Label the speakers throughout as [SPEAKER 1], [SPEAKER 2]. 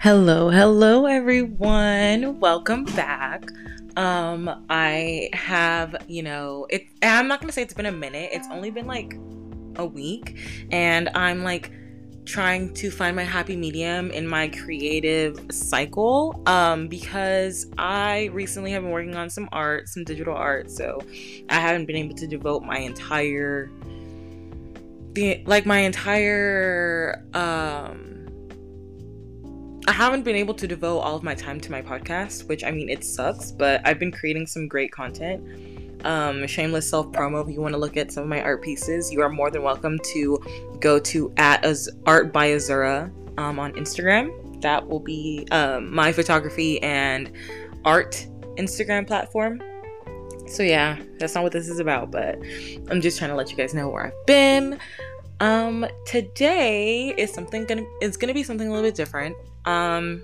[SPEAKER 1] Hello, hello everyone. Welcome back. Um I have, you know, it I'm not going to say it's been a minute. It's only been like a week and I'm like trying to find my happy medium in my creative cycle um because I recently have been working on some art, some digital art, so I haven't been able to devote my entire the like my entire um I haven't been able to devote all of my time to my podcast, which I mean, it sucks, but I've been creating some great content. Um, shameless self promo. If you want to look at some of my art pieces, you are more than welcome to go to at Az- art by Azurah um, on Instagram. That will be um, my photography and art Instagram platform. So yeah, that's not what this is about, but I'm just trying to let you guys know where I've been. Um, today is something gonna it's gonna be something a little bit different. Um,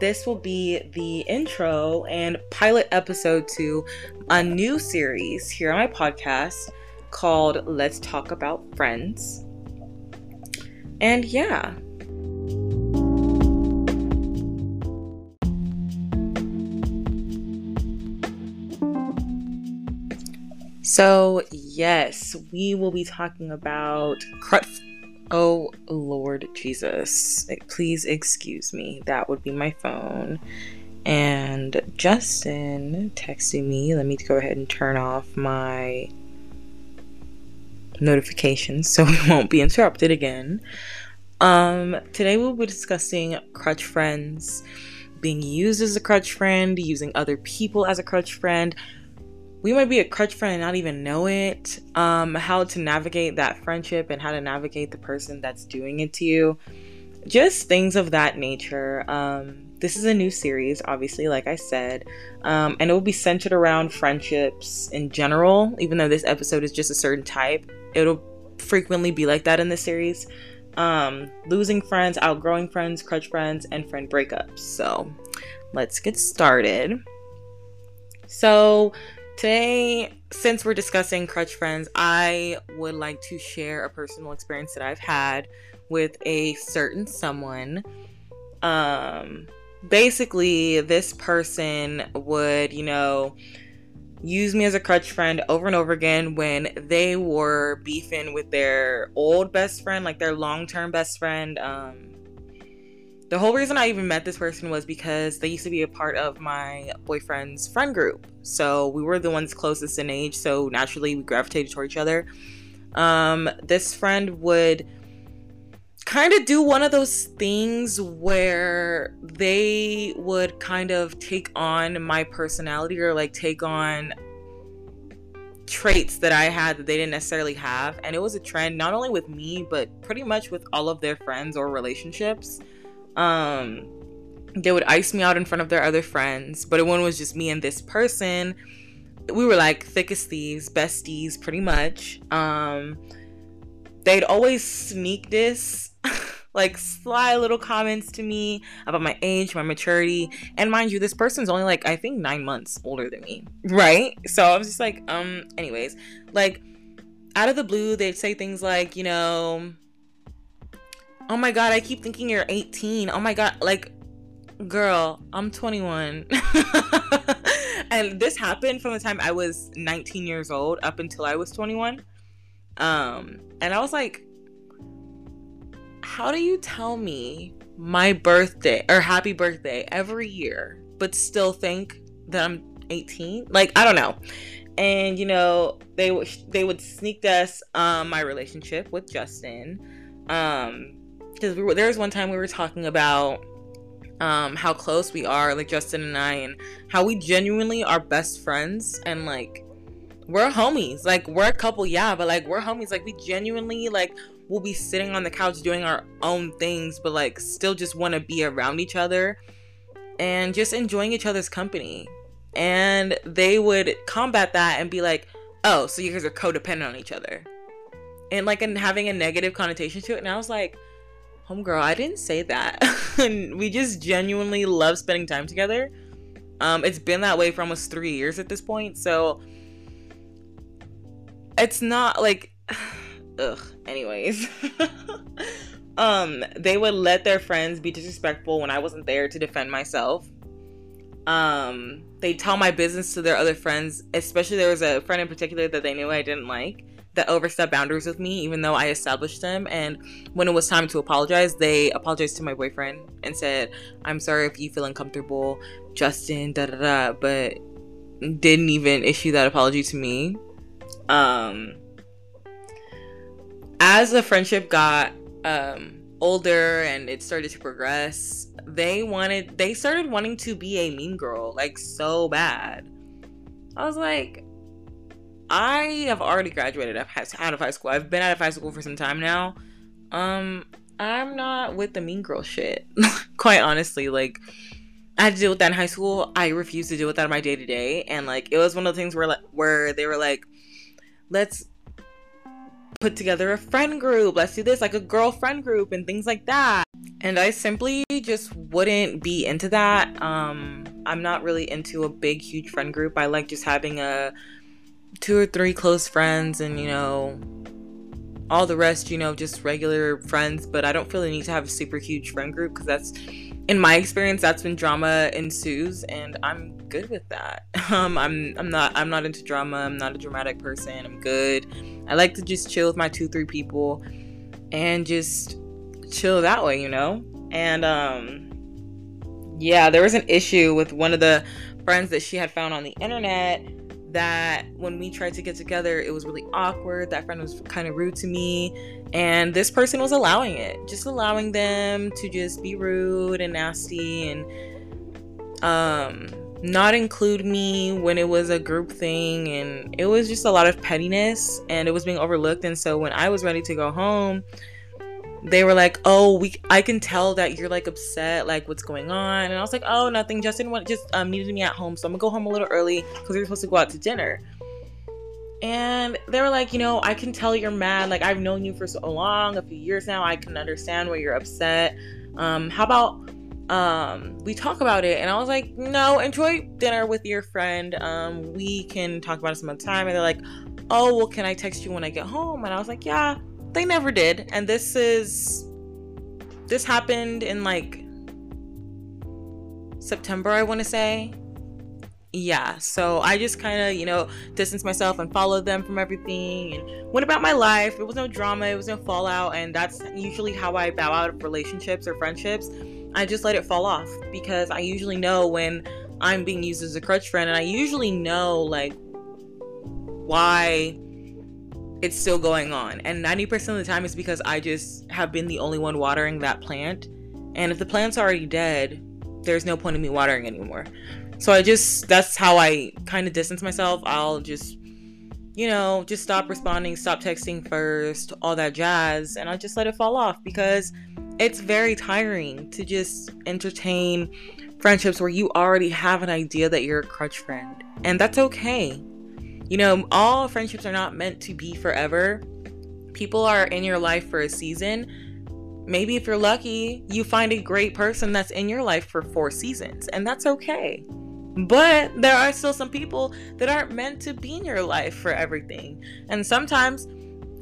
[SPEAKER 1] this will be the intro and pilot episode to a new series here on my podcast called Let's Talk About Friends. And yeah. So, yes, we will be talking about Oh, Lord Jesus. Please excuse me. That would be my phone. And Justin texted me. Let me go ahead and turn off my notifications so we won't be interrupted again. Um, today we'll be discussing crutch friends, being used as a crutch friend, using other people as a crutch friend, we might be a crutch friend and not even know it. Um, how to navigate that friendship and how to navigate the person that's doing it to you. Just things of that nature. Um, this is a new series, obviously, like I said, um, and it will be centered around friendships in general. Even though this episode is just a certain type, it'll frequently be like that in this series. Um, losing friends, outgrowing friends, crutch friends, and friend breakups. So, let's get started. So, Today, since we're discussing crutch friends, I would like to share a personal experience that I've had with a certain someone. Um, basically, this person would, you know, use me as a crutch friend over and over again when they were beefing with their old best friend, like their long term best friend. Um, the whole reason I even met this person was because they used to be a part of my boyfriend's friend group. So we were the ones closest in age, so naturally we gravitated toward each other. Um, this friend would kind of do one of those things where they would kind of take on my personality or like take on traits that I had that they didn't necessarily have. And it was a trend not only with me, but pretty much with all of their friends or relationships. Um, they would ice me out in front of their other friends, but when it was just me and this person, we were like thick as thieves, besties, pretty much. Um, they'd always sneak this, like sly little comments to me about my age, my maturity, and mind you, this person's only like I think nine months older than me, right? So I was just like, um, anyways, like out of the blue, they'd say things like, you know oh my god, I keep thinking you're 18. Oh my god, like, girl, I'm 21. and this happened from the time I was 19 years old up until I was 21. Um, and I was like, how do you tell me my birthday or happy birthday every year, but still think that I'm 18? Like, I don't know. And you know, they they would sneak us um my relationship with Justin. Um, because we there was one time we were talking about um how close we are like justin and i and how we genuinely are best friends and like we're homies. Like we're a couple yeah but like we're homies. Like we genuinely like we'll be sitting on the couch doing our own things but like still just want to be around each other and just enjoying each other's company. And they would combat that and be like oh so you guys are codependent on each other. And like and having a negative connotation to it. And i was like homegirl, I didn't say that. we just genuinely love spending time together. Um, it's been that way for almost three years at this point, so it's not like, ugh. Anyways, um, they would let their friends be disrespectful when I wasn't there to defend myself. Um, they tell my business to their other friends, especially there was a friend in particular that they knew I didn't like that overstepped boundaries with me, even though I established them. And when it was time to apologize, they apologized to my boyfriend and said, I'm sorry if you feel uncomfortable, Justin, da da da, but didn't even issue that apology to me. Um, as the friendship got um, older and it started to progress, they wanted, they started wanting to be a mean girl, like so bad. I was like, I have already graduated out of high school. I've been out of high school for some time now. Um, I'm not with the mean girl shit. Quite honestly, like I had to deal with that in high school. I refused to deal with that in my day to day, and like it was one of the things where like where they were like, "Let's put together a friend group. Let's do this, like a girlfriend group, and things like that." And I simply just wouldn't be into that. Um, I'm not really into a big, huge friend group. I like just having a two or three close friends and, you know, all the rest, you know, just regular friends. But I don't feel the need to have a super huge friend group because that's, in my experience, that's when drama ensues, and I'm good with that. Um, I'm I'm not I'm not into drama. I'm not a dramatic person. I'm good. I like to just chill with my two three people, and just chill that way, you know. And um, yeah, there was an issue with one of the friends that she had found on the internet that when we tried to get together, it was really awkward. That friend was kind of rude to me. And this person was allowing it, just allowing them to just be rude and nasty and um, not include me when it was a group thing. And it was just a lot of pettiness and it was being overlooked. And so when I was ready to go home, they were like, "Oh, we I can tell that you're like upset, like what's going on." And I was like, "Oh, nothing. Justin just um, needed me at home, so I'm gonna go home a little early because we were supposed to go out to dinner." And they were like, "You know, I can tell you're mad. Like I've known you for so long, a few years now. I can understand why you're upset. Um, how about um we talk about it?" And I was like, "No, enjoy dinner with your friend. Um, we can talk about it some other time." And they're like, "Oh, well, can I text you when I get home?" And I was like, "Yeah." They never did. And this is this happened in like September, I want to say. Yeah, so I just kind of, you know, distanced myself and followed them from everything and went about my life. It was no drama, it was no fallout, and that's usually how I bow out of relationships or friendships. I just let it fall off because I usually know when I'm being used as a crutch friend, and I usually know like why it's still going on. And 90% of the time is because I just have been the only one watering that plant. And if the plant's already dead, there's no point in me watering anymore. So I just, that's how I kind of distance myself. I'll just, you know, just stop responding, stop texting first, all that jazz, and I just let it fall off because it's very tiring to just entertain friendships where you already have an idea that you're a crutch friend. And that's okay. You know, all friendships are not meant to be forever. People are in your life for a season. Maybe if you're lucky, you find a great person that's in your life for four seasons, and that's okay. But there are still some people that aren't meant to be in your life for everything. And sometimes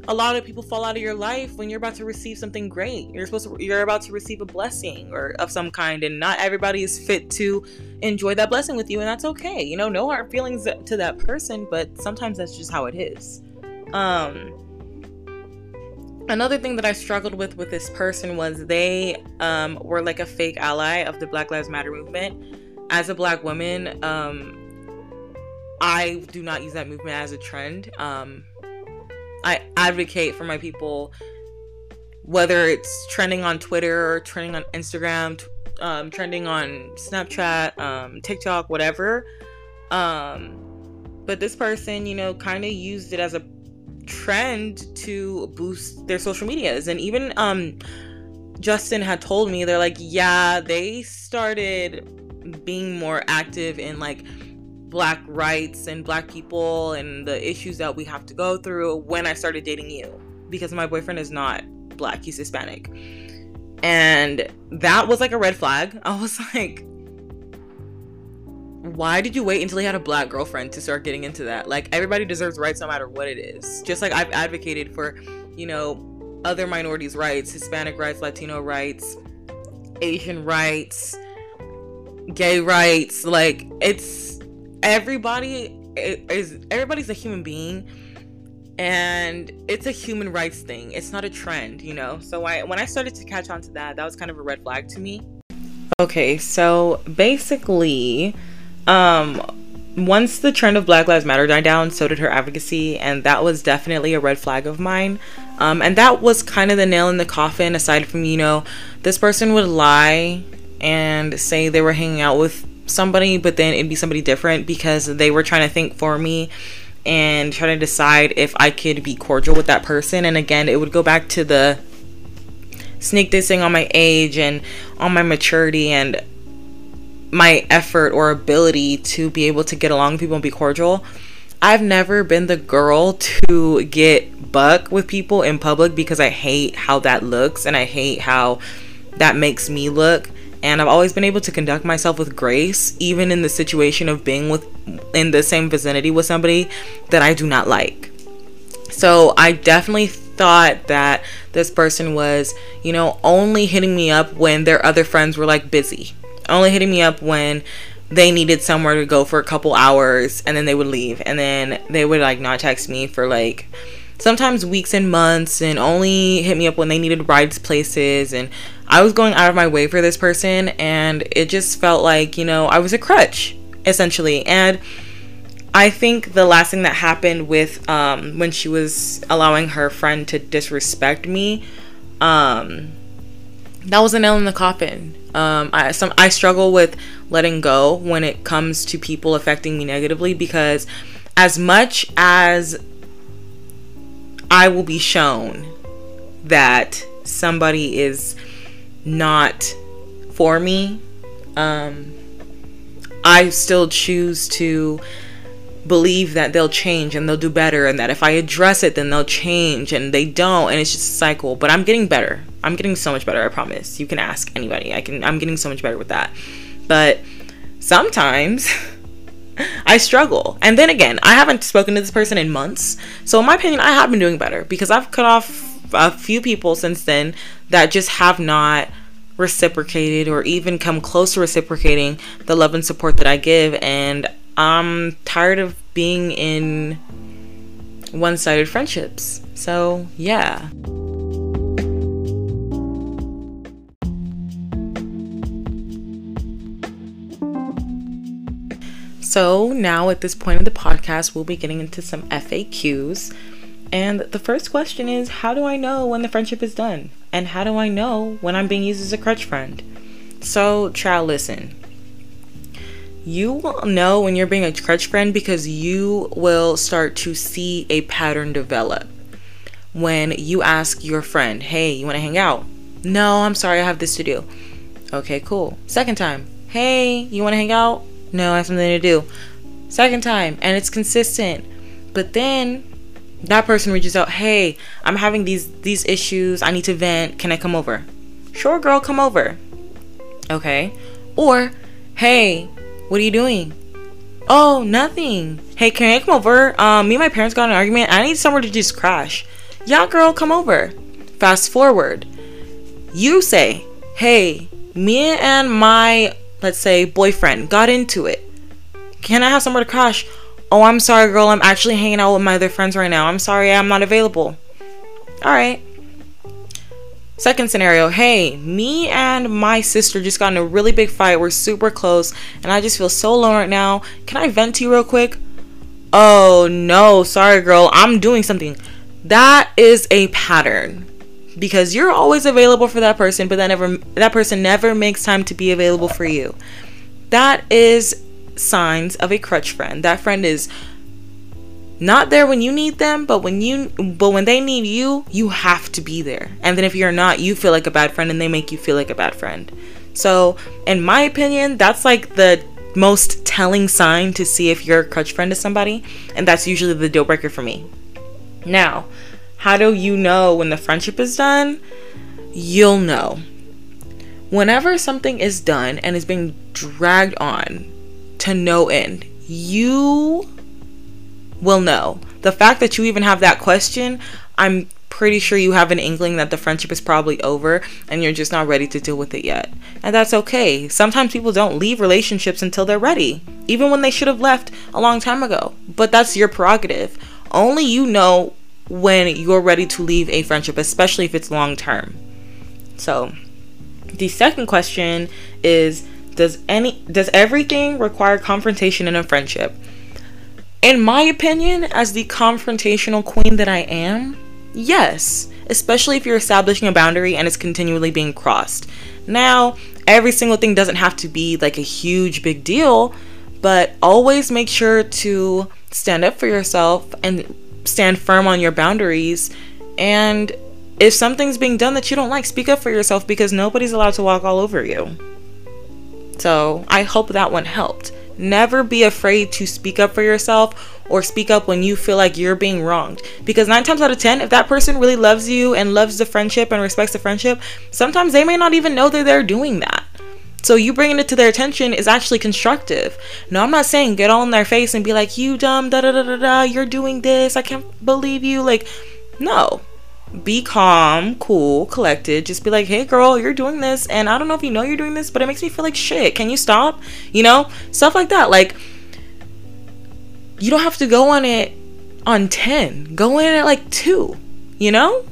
[SPEAKER 1] a lot of people fall out of your life when you're about to receive something great. You're supposed to you're about to receive a blessing or of some kind and not everybody is fit to enjoy that blessing with you and that's okay. You know, no hard feelings to that person, but sometimes that's just how it is. Um another thing that I struggled with with this person was they um were like a fake ally of the Black Lives Matter movement. As a black woman, um I do not use that movement as a trend. Um I advocate for my people, whether it's trending on Twitter or trending on Instagram, um, trending on Snapchat, um, TikTok, whatever. Um, but this person, you know, kind of used it as a trend to boost their social medias. And even um, Justin had told me, they're like, yeah, they started being more active in like black rights and black people and the issues that we have to go through when I started dating you because my boyfriend is not black, he's Hispanic. And that was like a red flag. I was like, why did you wait until he had a black girlfriend to start getting into that? Like, everybody deserves rights no matter what it is. Just like I've advocated for, you know, other minorities' rights, Hispanic rights, Latino rights, Asian rights, gay rights. Like it's everybody is everybody's a human being and it's a human rights thing. It's not a trend, you know. So I when I started to catch on to that, that was kind of a red flag to me. Okay, so basically um once the trend of Black Lives Matter died down, so did her advocacy, and that was definitely a red flag of mine. Um, and that was kind of the nail in the coffin, aside from, you know, this person would lie and say they were hanging out with somebody, but then it'd be somebody different because they were trying to think for me and try to decide if I could be cordial with that person. And again, it would go back to the sneak dissing on my age and on my maturity and my effort or ability to be able to get along with people and be cordial. I've never been the girl to get buck with people in public because I hate how that looks and I hate how that makes me look. And I've always been able to conduct myself with grace, even in the situation of being with in the same vicinity with somebody that I do not like. So I definitely thought that this person was, you know, only hitting me up when their other friends were like busy only hitting me up when they needed somewhere to go for a couple hours and then they would leave and then they would like not text me for like sometimes weeks and months and only hit me up when they needed rides places and I was going out of my way for this person and it just felt like, you know, I was a crutch essentially. And I think the last thing that happened with um when she was allowing her friend to disrespect me um that was a nail in the coffin um, I some I struggle with letting go when it comes to people affecting me negatively because as much as I will be shown that somebody is not for me, um, I still choose to believe that they'll change and they'll do better and that if I address it then they'll change and they don't and it's just a cycle. But I'm getting better. I'm getting so much better, I promise. You can ask anybody. I can I'm getting so much better with that. But sometimes I struggle. And then again, I haven't spoken to this person in months. So in my opinion, I have been doing better because I've cut off a few people since then that just have not reciprocated or even come close to reciprocating the love and support that I give and I'm tired of being in one sided friendships. So, yeah. So, now at this point of the podcast, we'll be getting into some FAQs. And the first question is How do I know when the friendship is done? And how do I know when I'm being used as a crutch friend? So, child, listen you will know when you're being a crutch friend because you will start to see a pattern develop. When you ask your friend, hey, you want to hang out? No, I'm sorry, I have this to do. Okay, cool. Second time, hey, you want to hang out? No, I have something to do. Second time, and it's consistent. But then that person reaches out, hey, I'm having these these issues. I need to vent. Can I come over? Sure, girl, come over. Okay. Or, hey, what are you doing? Oh, nothing. Hey, can I come over? Um, me and my parents got an argument. I need somewhere to just crash. Yeah, girl, come over. Fast forward. You say, hey, me and my, let's say, boyfriend got into it. Can I have somewhere to crash? Oh, I'm sorry, girl. I'm actually hanging out with my other friends right now. I'm sorry, I'm not available. All right. Second scenario, hey, me and my sister just got in a really big fight. We're super close, and I just feel so alone right now. Can I vent to you real quick? Oh no, sorry, girl, I'm doing something. That is a pattern because you're always available for that person, but that never that person never makes time to be available for you. That is signs of a crutch friend. That friend is not there when you need them, but when you but when they need you, you have to be there. And then if you're not, you feel like a bad friend and they make you feel like a bad friend. So, in my opinion, that's like the most telling sign to see if you're a crutch friend to somebody, and that's usually the deal breaker for me. Now, how do you know when the friendship is done? You'll know. Whenever something is done and is being dragged on to no end, you will know. The fact that you even have that question, I'm pretty sure you have an inkling that the friendship is probably over and you're just not ready to deal with it yet. And that's okay. Sometimes people don't leave relationships until they're ready, even when they should have left a long time ago. But that's your prerogative. Only you know when you're ready to leave a friendship, especially if it's long term. So, the second question is does any does everything require confrontation in a friendship? In my opinion, as the confrontational queen that I am, yes, especially if you're establishing a boundary and it's continually being crossed. Now, every single thing doesn't have to be like a huge big deal, but always make sure to stand up for yourself and stand firm on your boundaries. And if something's being done that you don't like, speak up for yourself because nobody's allowed to walk all over you. So I hope that one helped. Never be afraid to speak up for yourself or speak up when you feel like you're being wronged. Because nine times out of ten, if that person really loves you and loves the friendship and respects the friendship, sometimes they may not even know that they're doing that. So you bringing it to their attention is actually constructive. No, I'm not saying get all in their face and be like, you dumb, da da da da da, you're doing this, I can't believe you. Like, no be calm, cool, collected. Just be like, hey, girl, you're doing this. And I don't know if you know you're doing this, but it makes me feel like shit. Can you stop? You know, stuff like that. Like, you don't have to go on it on 10, go in at like two, you know?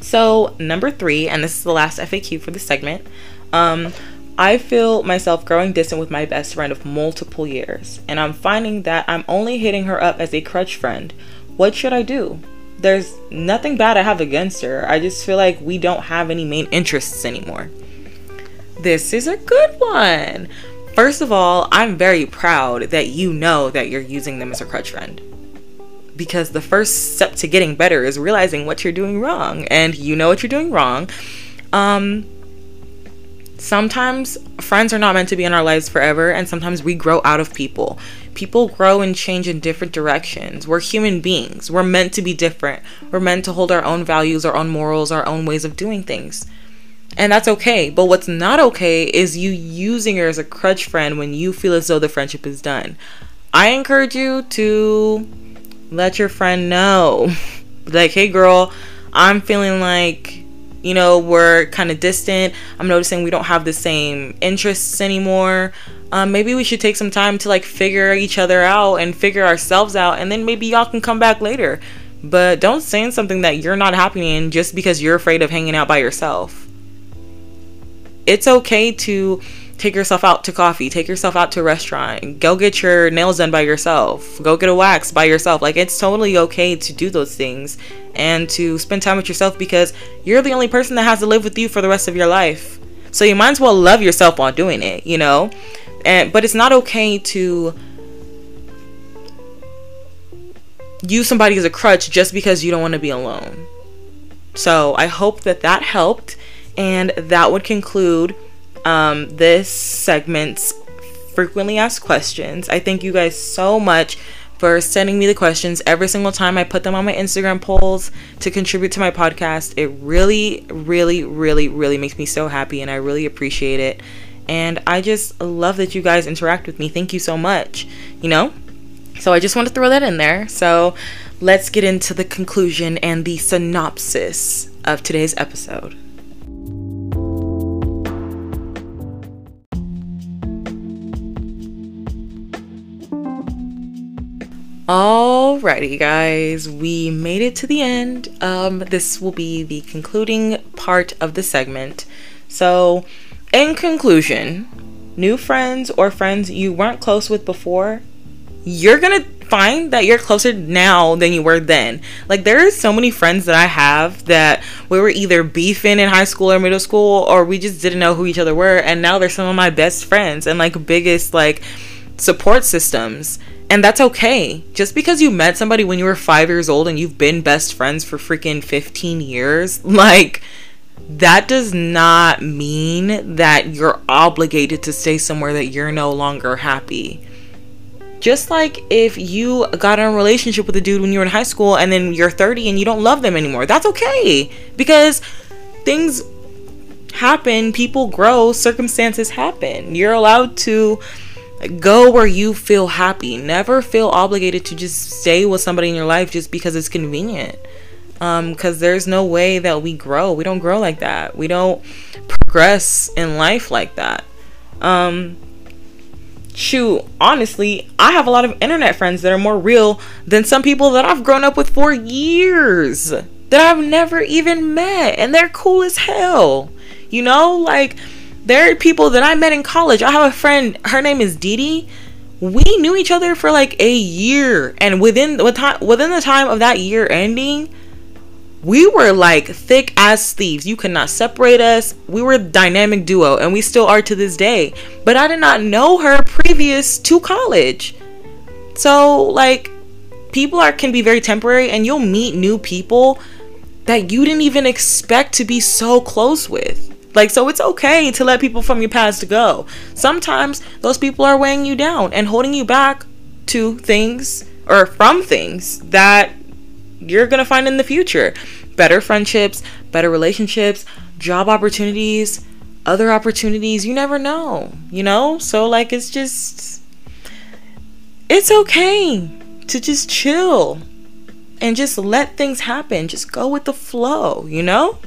[SPEAKER 1] So, number three, and this is the last FAQ for this segment. Um, I feel myself growing distant with my best friend of multiple years, and I'm finding that I'm only hitting her up as a crutch friend. What should I do? There's nothing bad I have against her. I just feel like we don't have any main interests anymore. This is a good one. First of all, I'm very proud that you know that you're using them as a crutch friend. Because the first step to getting better is realizing what you're doing wrong, and you know what you're doing wrong. Um, sometimes friends are not meant to be in our lives forever, and sometimes we grow out of people. People grow and change in different directions. We're human beings. We're meant to be different. We're meant to hold our own values, our own morals, our own ways of doing things. And that's okay. But what's not okay is you using her as a crutch friend when you feel as though the friendship is done. I encourage you to let your friend know. like, hey, girl, I'm feeling like you know, we're kind of distant. I'm noticing we don't have the same interests anymore. Um, maybe we should take some time to like figure each other out and figure ourselves out, and then maybe y'all can come back later. But don't say something that you're not happy in just because you're afraid of hanging out by yourself. It's okay to take yourself out to coffee, take yourself out to a restaurant, go get your nails done by yourself, go get a wax by yourself. Like it's totally okay to do those things and to spend time with yourself because you're the only person that has to live with you for the rest of your life. So you might as well love yourself while doing it, you know? And but it's not okay to use somebody as a crutch just because you don't want to be alone. So I hope that that helped and that would conclude um, this segment's frequently asked questions. I thank you guys so much for sending me the questions every single time I put them on my Instagram polls to contribute to my podcast. It really, really, really, really makes me so happy and I really appreciate it. And I just love that you guys interact with me. Thank you so much. You know? So I just want to throw that in there. So let's get into the conclusion and the synopsis of today's episode. Alrighty, guys, we made it to the end. Um, this will be the concluding part of the segment. So, in conclusion, new friends or friends you weren't close with before, you're gonna find that you're closer now than you were then. Like there are so many friends that I have that we were either beefing in high school or middle school or we just didn't know who each other were and now they're some of my best friends and like biggest like support systems and that's okay. Just because you met somebody when you were five years old and you've been best friends for freaking 15 years, like, that does not mean that you're obligated to stay somewhere that you're no longer happy. Just like if you got in a relationship with a dude when you were in high school and then you're 30 and you don't love them anymore, that's okay. Because things happen, people grow, circumstances happen. You're allowed to Go where you feel happy. Never feel obligated to just stay with somebody in your life just because it's convenient. because um, there's no way that we grow. We don't grow like that. We don't progress in life like that. Um, shoot, honestly, I have a lot of internet friends that are more real than some people that I've grown up with for years that I've never even met, and they're cool as hell. You know, like there are people that I met in college. I have a friend, her name is Dee. We knew each other for like a year, and within within the time of that year ending, we were like thick as thieves. You could not separate us. We were a dynamic duo, and we still are to this day. But I did not know her previous to college. So, like, people are can be very temporary, and you'll meet new people that you didn't even expect to be so close with. Like, so it's okay to let people from your past go. Sometimes those people are weighing you down and holding you back to things or from things that you're going to find in the future better friendships, better relationships, job opportunities, other opportunities. You never know, you know? So, like, it's just, it's okay to just chill and just let things happen. Just go with the flow, you know?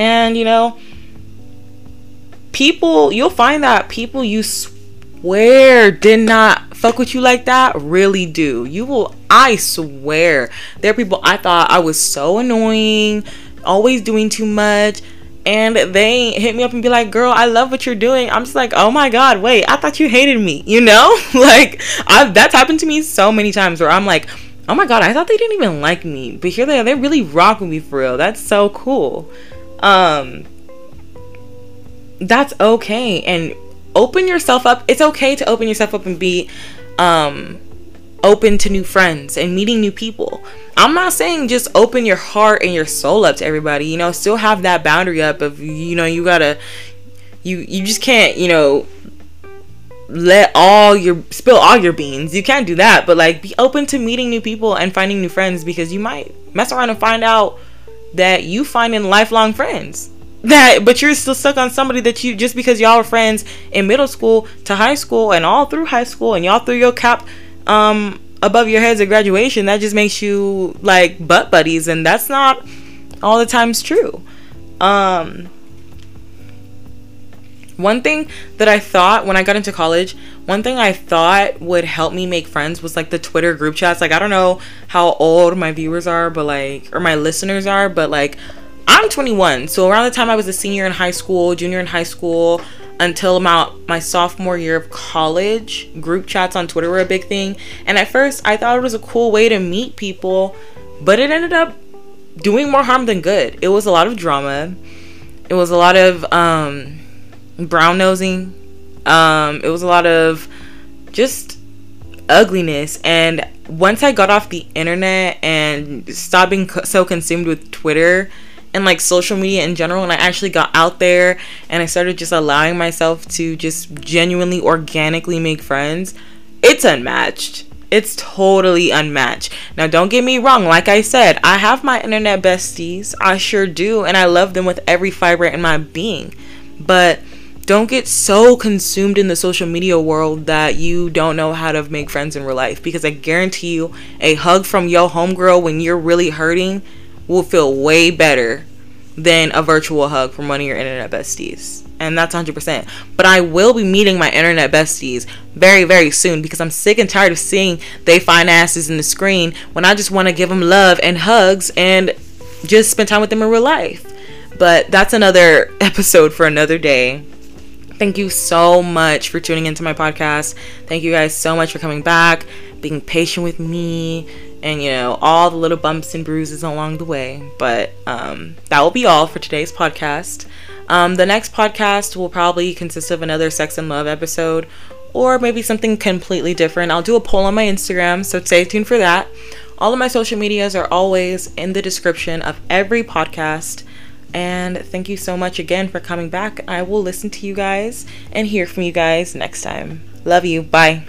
[SPEAKER 1] And, you know, people, you'll find that people you swear did not fuck with you like that really do. You will, I swear, there are people I thought I was so annoying, always doing too much. And they hit me up and be like, girl, I love what you're doing. I'm just like, oh my God, wait, I thought you hated me, you know? like, I've, that's happened to me so many times where I'm like, oh my God, I thought they didn't even like me. But here they are, they really rock with me for real. That's so cool. Um, that's okay. And open yourself up. It's okay to open yourself up and be um open to new friends and meeting new people. I'm not saying just open your heart and your soul up to everybody. You know, still have that boundary up of you know, you got to you you just can't, you know, let all your spill all your beans. You can't do that, but like be open to meeting new people and finding new friends because you might mess around and find out that you find in lifelong friends. That but you're still stuck on somebody that you just because y'all were friends in middle school to high school and all through high school and y'all threw your cap um above your heads at graduation that just makes you like butt buddies and that's not all the times true. Um one thing that I thought when I got into college, one thing I thought would help me make friends was like the Twitter group chats. Like I don't know how old my viewers are, but like or my listeners are, but like I'm 21, so around the time I was a senior in high school, junior in high school, until about my sophomore year of college, group chats on Twitter were a big thing. And at first, I thought it was a cool way to meet people, but it ended up doing more harm than good. It was a lot of drama. It was a lot of um, brown nosing. Um, it was a lot of just ugliness. And once I got off the internet and stopped being so consumed with Twitter, and like social media in general and I actually got out there and I started just allowing myself to just genuinely organically make friends, it's unmatched. It's totally unmatched. Now, don't get me wrong. Like I said, I have my internet besties. I sure do. And I love them with every fiber in my being. But don't get so consumed in the social media world that you don't know how to make friends in real life. Because I guarantee you, a hug from your homegirl when you're really hurting will feel way better than a virtual hug from one of your internet besties. And that's 100%. But I will be meeting my internet besties very, very soon because I'm sick and tired of seeing they fine asses in the screen when I just want to give them love and hugs and just spend time with them in real life. But that's another episode for another day. Thank you so much for tuning into my podcast. Thank you guys so much for coming back, being patient with me, and you know all the little bumps and bruises along the way. But um, that will be all for today's podcast. Um, the next podcast will probably consist of another sex and love episode or maybe something completely different. I'll do a poll on my instagram so stay tuned for that. All of my social medias are always in the description of every podcast and thank you so much again for coming back. I will listen to you guys and hear from you guys next time. Love you. Bye.